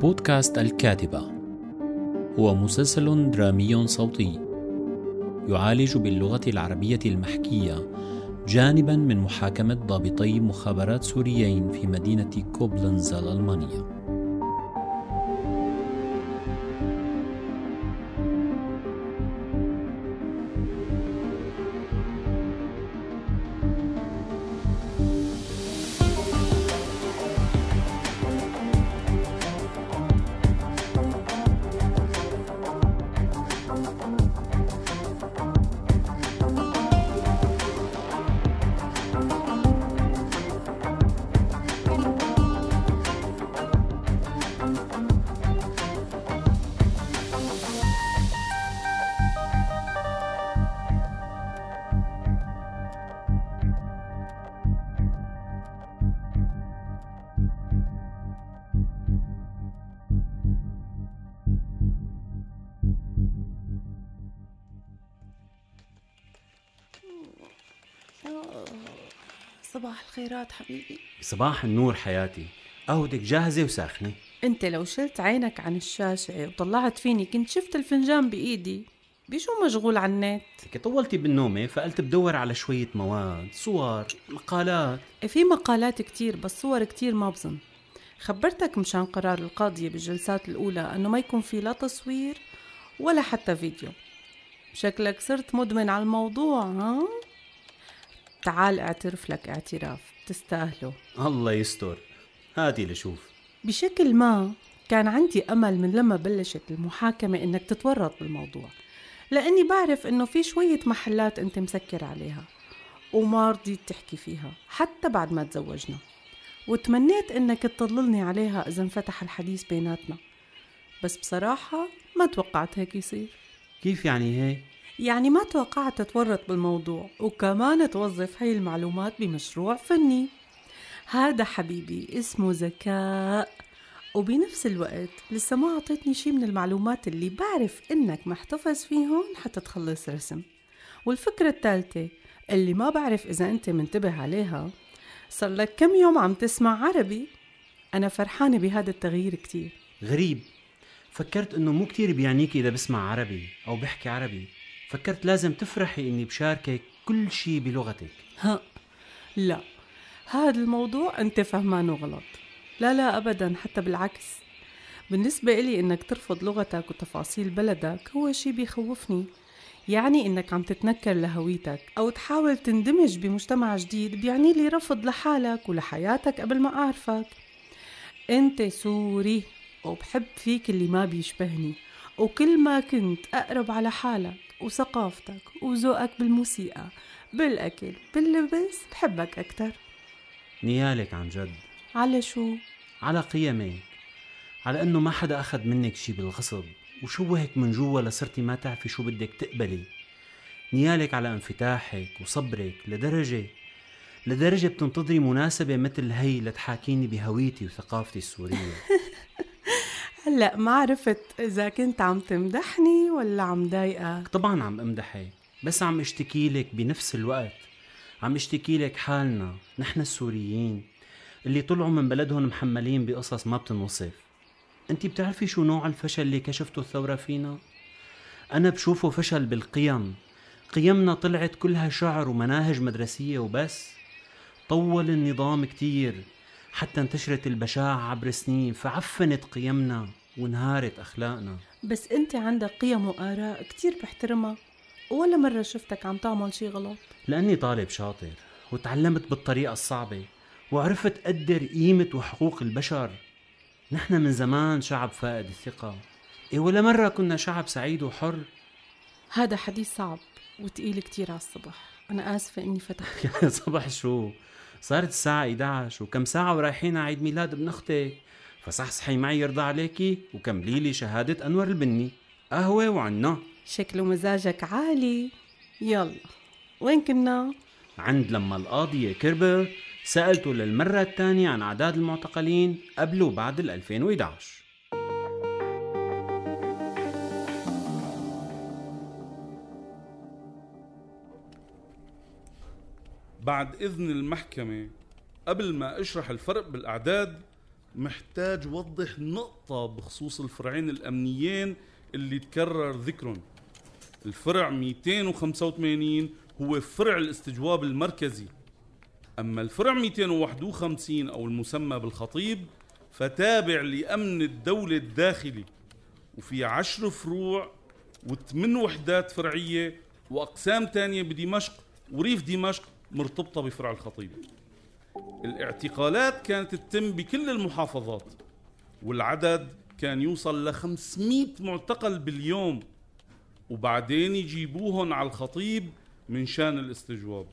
بودكاست الكاتبة. هو مسلسل درامي صوتي. يعالج باللغة العربية المحكية جانبا من محاكمة ضابطي مخابرات سوريين في مدينة كوبلنز الألمانية الخيرات حبيبي. صباح النور حياتي. قهوتك جاهزة وساخنة. أنت لو شلت عينك عن الشاشة وطلعت فيني كنت شفت الفنجان بإيدي. بشو مشغول على النت؟ طولتي بالنومة فقلت بدور على شوية مواد صور مقالات. إيه، في مقالات كتير بس صور كتير ما بظن. خبرتك مشان قرار القاضية بالجلسات الأولى أنه ما يكون في لا تصوير ولا حتى فيديو. شكلك صرت مدمن على الموضوع ها؟ تعال اعترف لك اعتراف تستاهله. الله يستر. هاتي لشوف. بشكل ما كان عندي أمل من لما بلشت المحاكمة إنك تتورط بالموضوع لأني بعرف إنه في شوية محلات أنت مسكر عليها وما رضيت تحكي فيها حتى بعد ما تزوجنا وتمنيت إنك تضللني عليها إذا انفتح الحديث بيناتنا. بس بصراحة ما توقعت هيك يصير. كيف يعني هيك؟ يعني ما توقعت تتورط بالموضوع وكمان توظف هاي المعلومات بمشروع فني. هذا حبيبي اسمه ذكاء وبنفس الوقت لسه ما أعطيتني شي من المعلومات اللي بعرف إنك محتفظ فيهم حتى تخلص رسم. والفكرة الثالثة اللي ما بعرف إذا أنت منتبه عليها صار لك كم يوم عم تسمع عربي؟ أنا فرحانة بهذا التغيير كتير. غريب. فكرت إنه مو كتير بيعنيكي إذا بسمع عربي أو بحكي عربي. فكرت لازم تفرحي إني بشاركك كل شي بلغتك. ها لا هذا الموضوع أنت فهمانه غلط لا لا أبدا حتى بالعكس. بالنسبة إلي إنك ترفض لغتك وتفاصيل بلدك هو شي بيخوفني. يعني إنك عم تتنكر لهويتك أو تحاول تندمج بمجتمع جديد بيعني لي رفض لحالك ولحياتك قبل ما أعرفك. أنت سوري وبحب فيك اللي ما بيشبهني وكل ما كنت أقرب على حالك. وثقافتك وذوقك بالموسيقى بالأكل باللبس بحبك أكتر. نيالك عن جد. على شو؟ على قيمك. على إنه ما حدا أخذ منك شي بالغصب وشوهك من جوا لصرتي ما تعرفي شو بدك تقبلي. نيالك على انفتاحك وصبرك لدرجة لدرجة بتنتظري مناسبة مثل هي لتحاكيني بهويتي وثقافتي السورية. هلأ ما عرفت إذا كنت عم تمدحني ولا عم ضايقك. طبعا عم أمدحك بس عم أشتكي لك بنفس الوقت. عم أشتكي لك حالنا. نحن السوريين اللي طلعوا من بلدهم محملين بقصص ما بتنوصف. أنت بتعرفي شو نوع الفشل اللي كشفته الثورة فينا؟ أنا بشوفه فشل بالقيم. قيمنا طلعت كلها شعر ومناهج مدرسية وبس. طول النظام كتير. حتى انتشرت البشاعة عبر سنين فعفنت قيمنا وانهارت أخلاقنا. بس أنت عندك قيم وآراء كتير بحترمها ولا مرة شفتك عم تعمل شي غلط؟ لأني طالب شاطر وتعلمت بالطريقة الصعبة وعرفت قدر قيمة وحقوق البشر. نحن من زمان شعب فائد الثقة. إيه ولا مرة كنا شعب سعيد وحر؟ هذا حديث صعب وتقيل كتير على الصبح. أنا آسفة إني فتحت. يا صبح شو؟ صارت الساعة 11 وكم ساعة ورايحين على عيد ميلاد ابن أختك فصحصحي معي يرضى عليكي وكملي لي شهادة أنور البني. قهوة وعنا. شكله مزاجك عالي. يلا وين كنا؟ عند لما القاضية كربر سألته للمرة الثانية عن أعداد المعتقلين قبل وبعد ال 2011 بعد إذن المحكمة قبل ما أشرح الفرق بالأعداد محتاج وضح نقطة بخصوص الفرعين الأمنيين اللي تكرر ذكرهم. الفرع 285 هو فرع الاستجواب المركزي. أما الفرع 251 أو المسمى بالخطيب فتابع لأمن الدولة الداخلي. وفي عشر فروع وثمان وحدات فرعية وأقسام تانية بدمشق وريف دمشق مرتبطة بفرع الخطيب. الاعتقالات كانت تتم بكل المحافظات والعدد كان يوصل ل 500 معتقل باليوم وبعدين يجيبوهم على الخطيب من شان الاستجواب.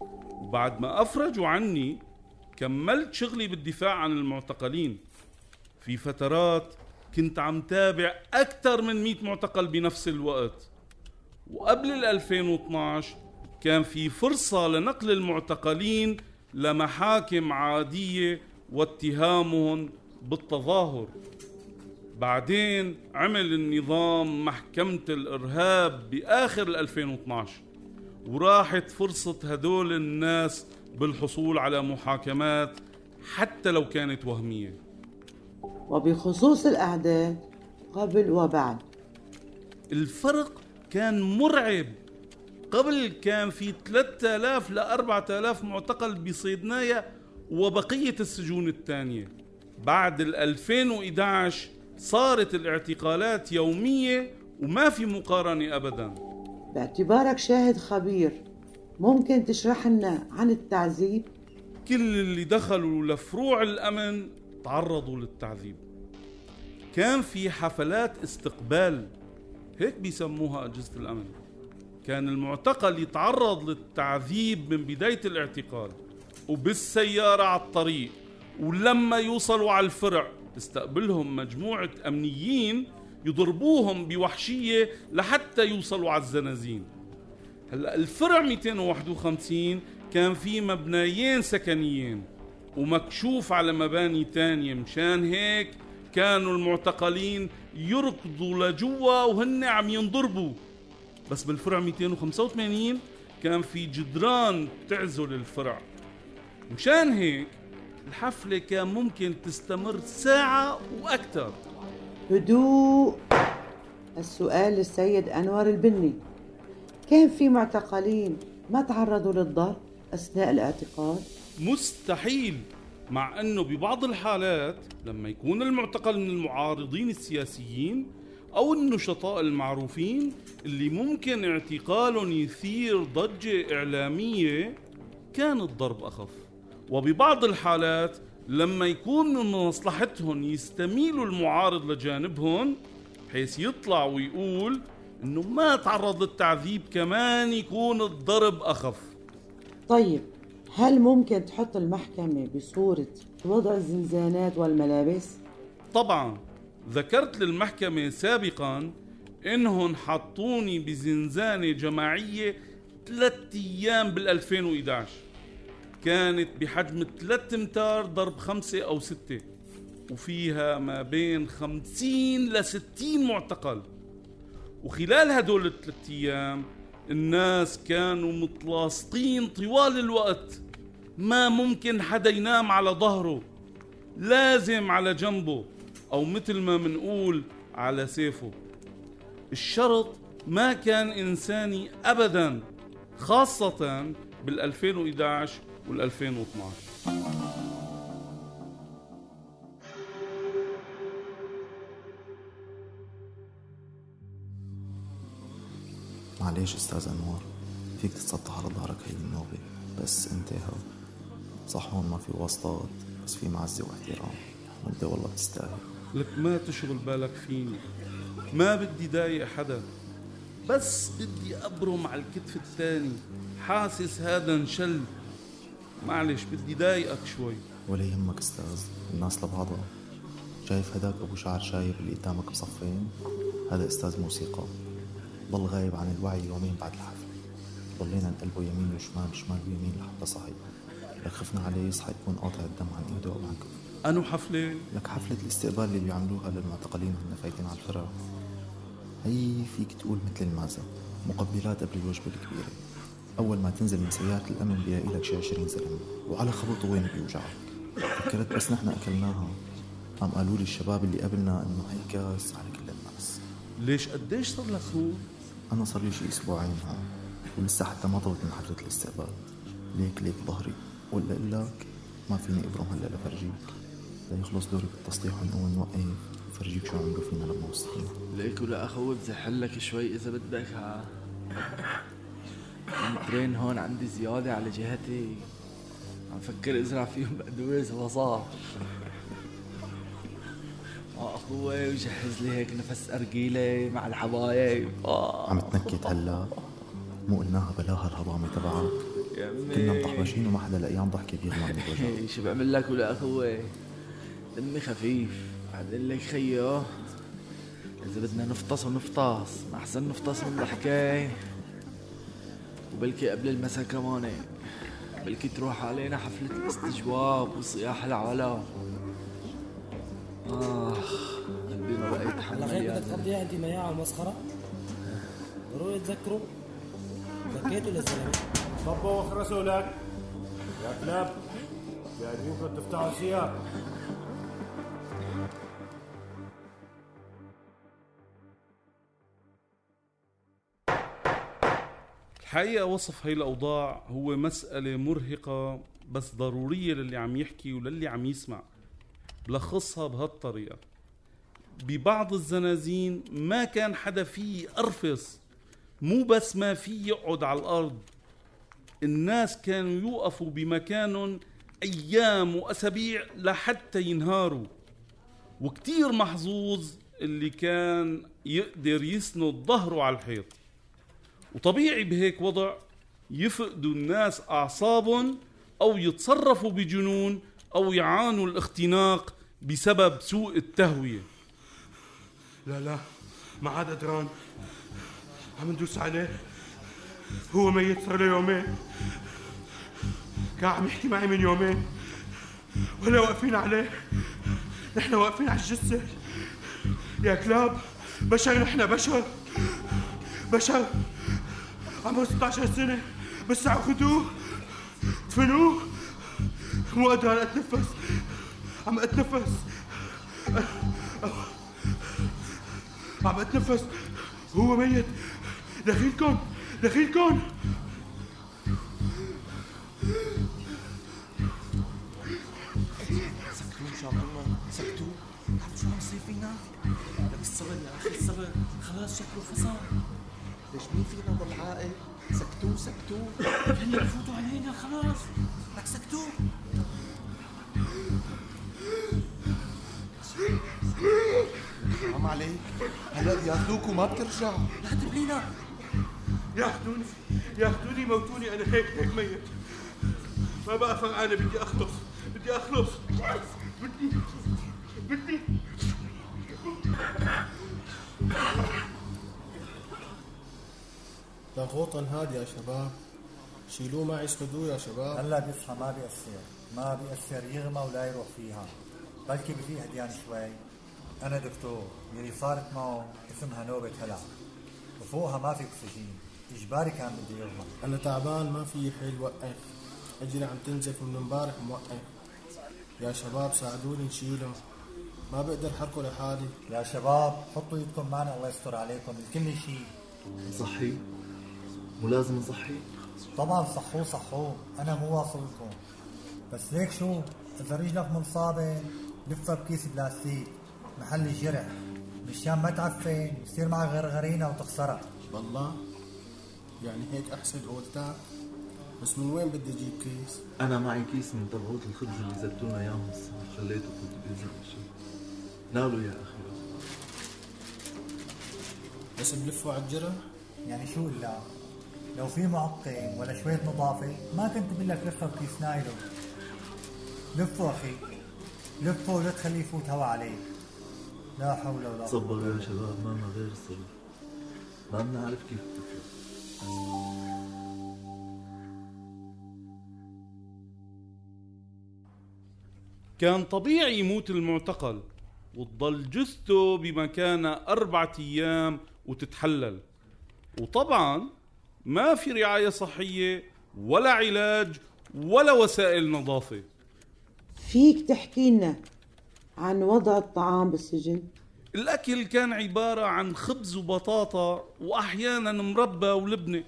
وبعد ما أفرجوا عني كملت شغلي بالدفاع عن المعتقلين. في فترات كنت عم تابع أكثر من 100 معتقل بنفس الوقت. وقبل ال 2012 كان في فرصة لنقل المعتقلين لمحاكم عادية واتهامهم بالتظاهر. بعدين عمل النظام محكمة الإرهاب بآخر 2012 وراحت فرصة هدول الناس بالحصول على محاكمات حتى لو كانت وهمية. وبخصوص الأعداد قبل وبعد. الفرق كان مرعب. قبل كان في 3000 ل 4000 معتقل بصيدنايا وبقية السجون الثانية. بعد ال 2011 صارت الاعتقالات يومية وما في مقارنة أبدا. باعتبارك شاهد خبير ممكن تشرح لنا عن التعذيب؟ كل اللي دخلوا لفروع الأمن تعرضوا للتعذيب. كان في حفلات استقبال هيك بيسموها أجهزة الأمن. كان المعتقل يتعرض للتعذيب من بداية الاعتقال وبالسيارة على الطريق. ولما يوصلوا على الفرع تستقبلهم مجموعة أمنيين يضربوهم بوحشية لحتى يوصلوا على الزنازين. هلأ الفرع 251 كان في مبنيين سكنيين ومكشوف على مباني تانية مشان هيك كانوا المعتقلين يركضوا لجوا وهن عم ينضربوا. بس بالفرع 285 كان في جدران تعزل الفرع. مشان هيك الحفلة كان ممكن تستمر ساعة وأكثر هدوء. السؤال للسيد أنور البني. كان في معتقلين ما تعرضوا للضرب أثناء الاعتقال؟ مستحيل مع أنه ببعض الحالات لما يكون المعتقل من المعارضين السياسيين أو النشطاء المعروفين اللي ممكن اعتقالهم يثير ضجة إعلامية كان الضرب أخف. وببعض الحالات لما يكون من مصلحتهم يستميلوا المعارض لجانبهم بحيث يطلع ويقول إنه ما تعرض للتعذيب كمان يكون الضرب أخف. طيب هل ممكن تحط المحكمة بصورة وضع الزنزانات والملابس؟ طبعا. ذكرت للمحكمة سابقا إنهم حطوني بزنزانة جماعية ثلاثة أيام بال 2011 كانت بحجم 3 أمتار ضرب خمسة أو ستة. وفيها ما بين 50 ل 60 معتقل. وخلال هدول الثلاث أيام الناس كانوا متلاصقين طوال الوقت. ما ممكن حدا ينام على ظهره. لازم على جنبه. أو مثل ما منقول على سيفه. الشرط ما كان إنساني ابدا خاصة بال 2011 وال 2012 معليش أستاذ انوار فيك تتسطح على ظهرك هي النوبة. بس انتهى صح هون ما في واسطات بس في معزة واحترام. وأنت والله بتستاهل. لك ما تشغل بالك فيني؟ ما بدي ضايق حدا بس بدي أبرم على الكتف الثاني حاسس هذا انشل. معلش بدي ضايقك شوي. ولا يهمك أستاذ الناس لبعضها. شايف هداك أبو شعر شايب اللي قدامك بصفين؟ هذا أستاذ موسيقى. ضل غايب عن الوعي يومين بعد الحفلة ضلينا نقلبه يمين وشمال شمال ويمين لحتى صحي لك خفنا عليه يصحى يكون قاطع الدم عن إيده أو عن كفه أنو حفلة؟ لك حفلة الاستقبال اللي بيعملوها للمعتقلين وهن فايتين على الفرع. هي فيك تقول مثل المعزة مقبلات قبل الوجبة الكبيرة. أول ما تنزل من سيارة الأمن بيلاقي لك شي 20 زلمة وعلى خبطه وين بيوجعك؟ فكرت بس نحن أكلناها. قام قالوا لي الشباب اللي قبلنا إنه هيكاس على كل الناس. ليش؟ قديش صار لك هون؟ أنا صار لي شي أسبوعين هون ولسه حتى ما طلبت من حفلة الاستقبال. ليك ليك ظهري ولا لك ما فيني ابرم هلا لفرجيك. ليخلص دوري بالتسطيح ونقوم نوقف فرجيك شو عملوا فينا لما وصلنا ليك ولا أخوي بزحلك شوي إذا بدك. ها. المترين هون عندي زيادة على جهتي. عم فكر ازرع فيهم بقدونس وصاف آه أخوي وجهز لي هيك نفس ارجيلة مع الحبايب. آه. عم تنكت هلا. مو قلناها بلاها الهضامة تبعك. كنا مطحبشين وما حدا لقيان ضحكة بيغمى من الوجع إيه، شو بعمل لك ولا أخوي؟ دمي خفيف بعدين لك خيو إذا بدنا نفطس ونفطس ما أحسن نفطس من ضحكة وبلكي قبل المساء كمان بلكي تروح علينا حفلة الاستجواب وصياح العلا. آخ قلبي ما بقى يتحمل على غير يا بدك تقضيها أنت مياعة ومسخرة ضروري تذكروا ذكيتوا للزلمة طبوا واخرسوا لك. يا كلاب جايبينكم تفتحوا سياق الحقيقة وصف هاي الأوضاع هو مسألة مرهقة بس ضرورية للي عم يحكي وللي عم يسمع. بلخصها بهالطريقة. ببعض الزنازين ما كان حدا فيه أرفص مو بس ما فيه يقعد على الأرض. الناس كانوا يوقفوا بمكانهم أيام وأسابيع لحتى ينهاروا. وكتير محظوظ اللي كان يقدر يسند ظهره على الحيط. وطبيعي بهيك وضع يفقدوا الناس أعصابهم أو يتصرفوا بجنون أو يعانوا الاختناق بسبب سوء التهوية. لا لا ما عاد قدران عم ندوس عليه. هو ميت صار له يومين. كان عم يحكي معي من يومين. ولا واقفين عليه. نحن واقفين على الجثة. يا كلاب بشر نحن بشر. بشر. عمره 16 سنة بس خذوه دفنوه. مو قادر أتنفس. عم أتنفس. عم أتنفس. هو ميت. دخيلكم. دخيلكم. سكتوا إن شاء الله. سكتوا. عرفوا شو عم يصير فينا؟ لك الصبر يا أخي الصبر. خلاص شكله فصل ليش مين فينا ضل عاقل؟ سكتوا سكتوا هلا بفوتوا علينا خلاص. لك سكتوا حرام عليك. هلأ بياخذوك وما بترجع لا تبلينا. ياخذوني ياخذوني موتوني. أنا هيك هيك ميت. ما بقى فرقانه بدي أخلص. بدي أخلص. بدي بدي. ضغوطا هادي يا شباب. شيلوه معي اسندوه يا شباب. هلا بيصحى ما بيأثر. ما بيأثر يغمى ولا يروح فيها. بلكي بفيه هديان شوي. أنا دكتور يلي صارت معه اسمها نوبة هلع وفوقها ما في أكسجين. إجباري كان بده يغمى. أنا تعبان ما في حيل وقف. أجري عم تنزف من امبارح موقف. يا شباب ساعدوني نشيله. ما بقدر حركه لحالي. يا شباب حطوا ايدكم معنا الله يستر عليكم. الكل شيء. نصحي مو لازم نصحي طبعا صحوه صحوه أنا مو واصلكم بس ليك شو؟ إذا رجلك منصابة لفها بكيس بلاستيك. محل الجرح. مشان ما تعفن يصير معك غرغرينة وتخسرها. والله. يعني هيك احسن قولتك بس من وين بدي أجيب كيس؟ أنا معي كيس من تبعوت الخبز اللي زدتوا لنا إياهم. الصبح خليته بالبيتزا شيء ناولوا يا أخي. بس بلفوا على الجرح؟ يعني شو إلا؟ لو في معقم ولا شوية نظافة ما كنت بقول لك لفها بكيس نايلون. لفوا أخي لفوا ولا تخليه يفوت هوا عليك. لا حول ولا قوة. تصبروا يا شباب ما لنا غير الصبر ما بنعرف كيف كان طبيعي يموت المعتقل وتضل جثته بمكانها أربعة أيام وتتحلل. وطبعا ما في رعاية صحية ولا علاج ولا وسائل نظافة. فيك تحكي لنا عن وضع الطعام بالسجن؟ الأكل كان عبارة عن خبز وبطاطا وأحيانا مربى ولبنة.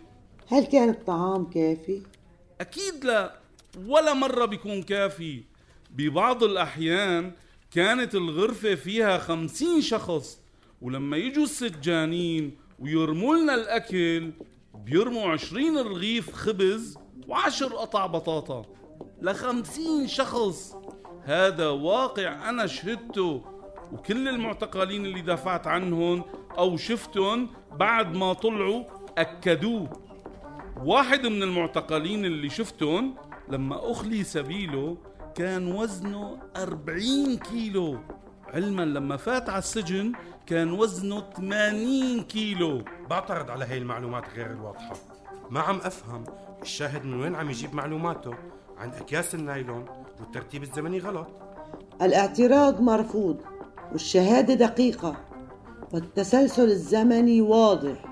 هل كان الطعام كافي؟ أكيد لا ولا مرة بيكون كافي. ببعض الأحيان كانت الغرفة فيها خمسين شخص ولما يجوا السجانين ويرموا لنا الأكل بيرموا عشرين رغيف خبز وعشر قطع بطاطا لخمسين شخص. هذا واقع أنا شهدته وكل المعتقلين اللي دافعت عنهم أو شفتهم بعد ما طلعوا أكدوه. واحد من المعتقلين اللي شفتهم لما أخلي سبيله كان وزنه 40 كيلو. علما لما فات على السجن كان وزنه 80 كيلو. بعترض على هاي المعلومات غير الواضحة. ما عم أفهم الشاهد من وين عم يجيب معلوماته عن أكياس النايلون والترتيب الزمني غلط. الاعتراض مرفوض والشهادة دقيقة والتسلسل الزمني واضح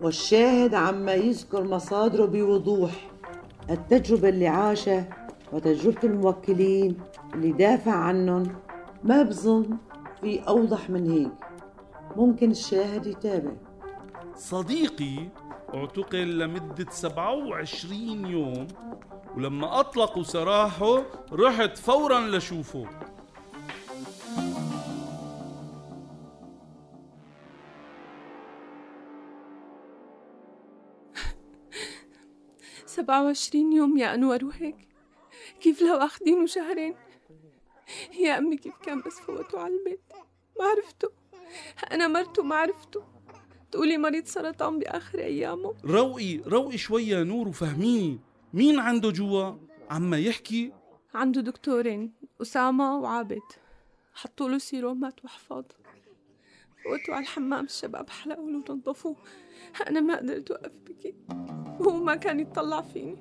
والشاهد عما يذكر مصادره بوضوح. التجربة اللي عاشها وتجربة الموكلين اللي دافع عنهم ما بظن في أوضح من هيك. ممكن الشاهد يتابع. صديقي اعتقل لمدة 27 يوم ولما أطلقوا سراحه رحت فورا لشوفه. سبعة وعشرين يوم يا أنور وهيك؟ كيف لو أخدينه شهرين؟ يا أمي كيف كان بس فوتوا على البيت؟ ما عرفته. أنا مرته ما عرفته. تقولي مريض سرطان بآخر أيامه. روقي روقي شوية نور وفهميني مين عنده جوا؟ عما يحكي. عنده دكتورين أسامة وعابد. حطوا له سيرومات وحفاض فوتوا على الحمام الشباب حلقوا له ونظفوه أنا ما قدرت أوقف بكي. وهو ما كان يتطلع فيني.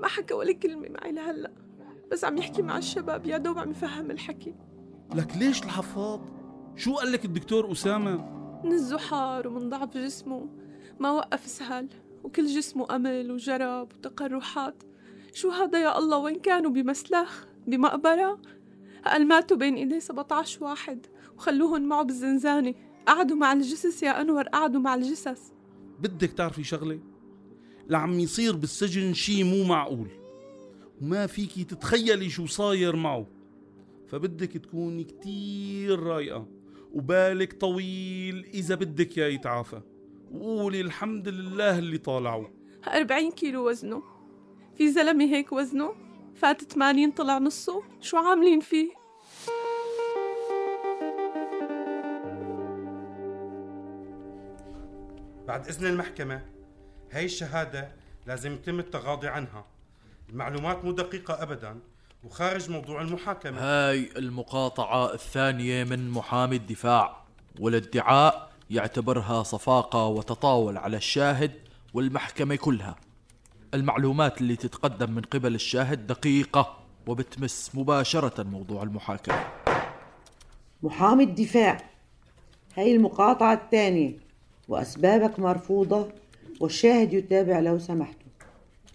ما حكى ولا كلمة معي لهلأ. بس عم يحكي مع الشباب يا دوب عم يفهم الحكي. لك ليش الحفاض؟ شو قال لك الدكتور أسامة؟ من الزحار ومن ضعف جسمه. ما وقف سهل وكل جسمه أمل وجرب وتقرحات. شو هذا يا الله؟ وين كانوا؟ بمسلخ؟ بمقبرة؟ قال ماتوا بين ايديه 17 واحد وخلوهن معه بالزنزانة. قعدوا مع الجثث يا أنور قعدوا مع الجثث. بدك تعرفي شغلة؟ لعم يصير بالسجن شي مو معقول. وما فيكي تتخيلي شو صاير معه. فبدك تكوني كتير رايقة. وبالك طويل إذا بدك يا يتعافى. وقولي الحمد لله اللي طالعوا 40 كيلو وزنه. في زلمة هيك وزنه؟ فات 80 طلع نصه؟ شو عاملين فيه؟ بعد إذن المحكمة هاي الشهادة لازم يتم التغاضي عنها. المعلومات مو دقيقة أبدا. وخارج موضوع المحاكمة. هاي المقاطعة الثانية من محامي الدفاع والادعاء يعتبرها صفاقة وتطاول على الشاهد والمحكمة كلها. المعلومات اللي تتقدم من قبل الشاهد دقيقة وبتمس مباشرة موضوع المحاكمة. محامي الدفاع هاي المقاطعة الثانية وأسبابك مرفوضة والشاهد يتابع لو سمحتوا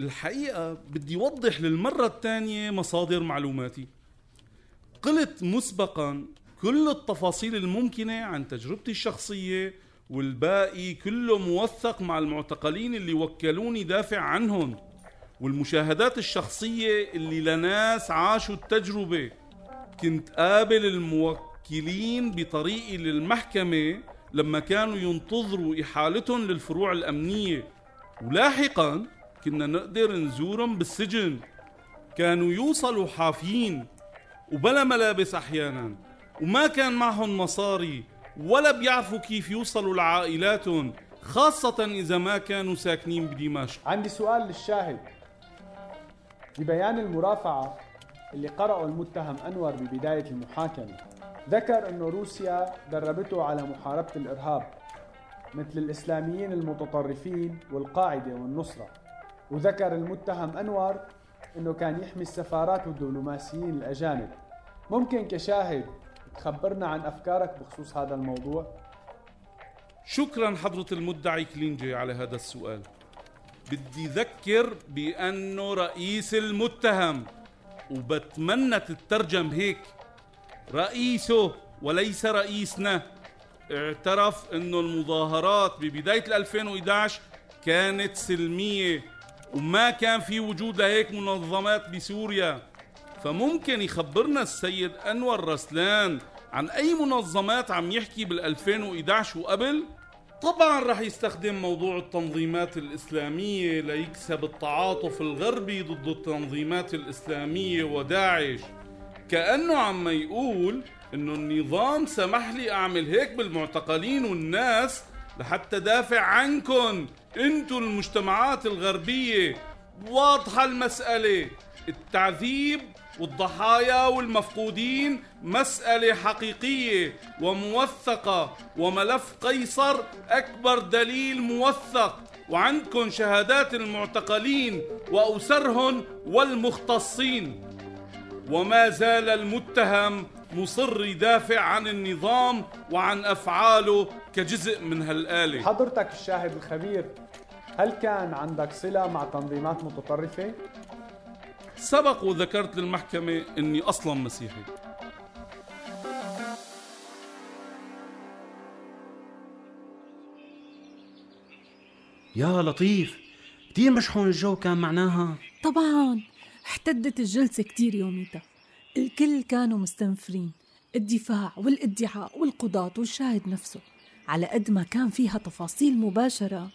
الحقيقة بدي أوضح للمرة الثانية مصادر معلوماتي. قلت مسبقا كل التفاصيل الممكنة عن تجربتي الشخصية والباقي كله موثق مع المعتقلين اللي وكلوني دافع عنهم والمشاهدات الشخصية اللي لناس عاشوا التجربة. كنت قابل الموكلين بطريقي للمحكمة لما كانوا ينتظروا إحالتهم للفروع الأمنية. ولاحقا كنا نقدر نزورهم بالسجن. كانوا يوصلوا حافيين وبلا ملابس أحيانا وما كان معهم مصاري ولا بيعرفوا كيف يوصلوا لعائلاتهم خاصة إذا ما كانوا ساكنين بدمشق. عندي سؤال للشاهد. ببيان المرافعة اللي قرأه المتهم أنور ببداية المحاكمة ذكر أن روسيا دربته على محاربة الإرهاب مثل الإسلاميين المتطرفين والقاعدة والنصرة. وذكر المتهم أنور أنه كان يحمي السفارات والدبلوماسيين الأجانب. ممكن كشاهد تخبرنا عن أفكارك بخصوص هذا الموضوع؟ شكرا حضرة المدعي كلينجي على هذا السؤال. بدي ذكر بأنه رئيس المتهم وبتمنى تترجم هيك رئيسه وليس رئيسنا. اعترف إنه المظاهرات ببداية 2011 كانت سلمية. وما كان في وجود لهيك منظمات بسوريا. فممكن يخبرنا السيد أنور رسلان عن أي منظمات عم يحكي بال 2011 وقبل؟ طبعا رح يستخدم موضوع التنظيمات الإسلامية ليكسب التعاطف الغربي ضد التنظيمات الإسلامية وداعش. كأنه عم يقول إنه النظام سمح لي أعمل هيك بالمعتقلين والناس لحتى دافع عنكن. انتو المجتمعات الغربية واضحة المسألة. التعذيب والضحايا والمفقودين مسألة حقيقية وموثقة. وملف قيصر أكبر دليل موثق. وعندكم شهادات المعتقلين وأسرهم والمختصين. وما زال المتهم مصر يدافع عن النظام وعن أفعاله كجزء من هالآلة. حضرتك الشاهد الخبير هل كان عندك صلة مع تنظيمات متطرفة؟ سبق وذكرت للمحكمة أني أصلا مسيحي. يا لطيف كتير مشحون الجو كان معناها. طبعا احتدت الجلسة كتير يوميتها. الكل كانوا مستنفرين. الدفاع والادعاء والقضاة والشاهد نفسه. على قد ما كان فيها تفاصيل مباشرة.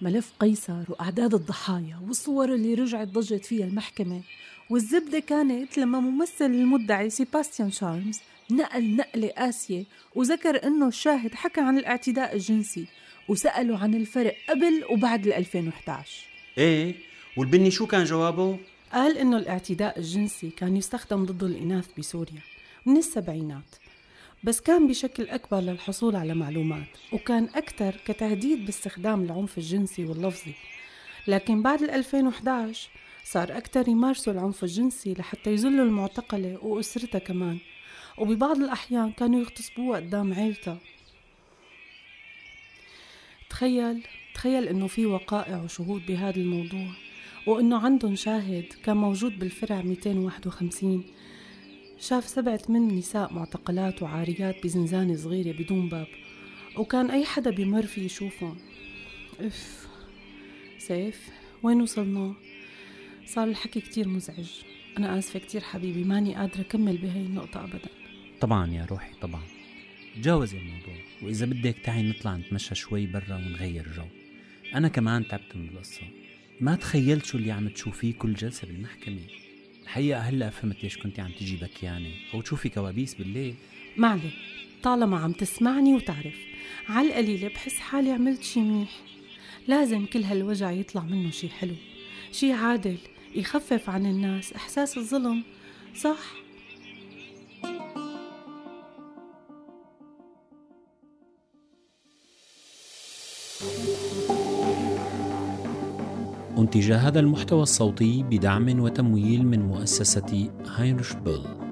ملف قيصر وأعداد الضحايا والصور اللي رجعت ضجت فيها المحكمة. والزبدة كانت لما ممثل المدعي سيباستيان شارمز نقل نقلة قاسية وذكر إنه الشاهد حكى عن الاعتداء الجنسي وسألوا عن الفرق قبل وبعد ال 2011 إيه والبني شو كان جوابه؟ قال إنه الاعتداء الجنسي كان يستخدم ضد الإناث بسوريا من السبعينات. بس كان بشكل أكبر للحصول على معلومات وكان أكثر كتهديد باستخدام العنف الجنسي واللفظي. لكن بعد 2011 صار أكثر يمارسوا العنف الجنسي لحتى يذلوا المعتقلة وأسرتها كمان. وببعض الأحيان كانوا يغتصبوها قدام عيلتها. تخيل تخيل إنه في وقائع وشهود بهذا الموضوع وإنه عندهم شاهد كان موجود بالفرع 251 شاف سبعة من نساء معتقلات وعاريات بزنزانة صغيرة بدون باب وكان أي حدا بيمر فيه يشوفهم. اف سيف وين وصلنا؟ صار الحكي كتير مزعج. أنا آسفة كتير حبيبي ماني قادرة أكمل بهي النقطة أبدا. طبعا يا روحي طبعا. تجاوزي الموضوع وإذا بدك تعي نطلع نتمشى شوي برا ونغير جو. أنا كمان تعبت من القصة. ما تخيلت شو اللي عم تشوفيه كل جلسة بالمحكمة. الحقيقة هلا فهمت ليش كنتي عم تجي بكيانة أو تشوفي كوابيس بالليل؟ معلي طالما عم تسمعني وتعرف. على القليلة بحس حالي عملت شي منيح. لازم كل هالوجع يطلع منه شي حلو شي عادل يخفف عن الناس إحساس الظلم صح؟ أنتج هذا المحتوى الصوتي بدعم وتمويل من مؤسسة هاينرش بول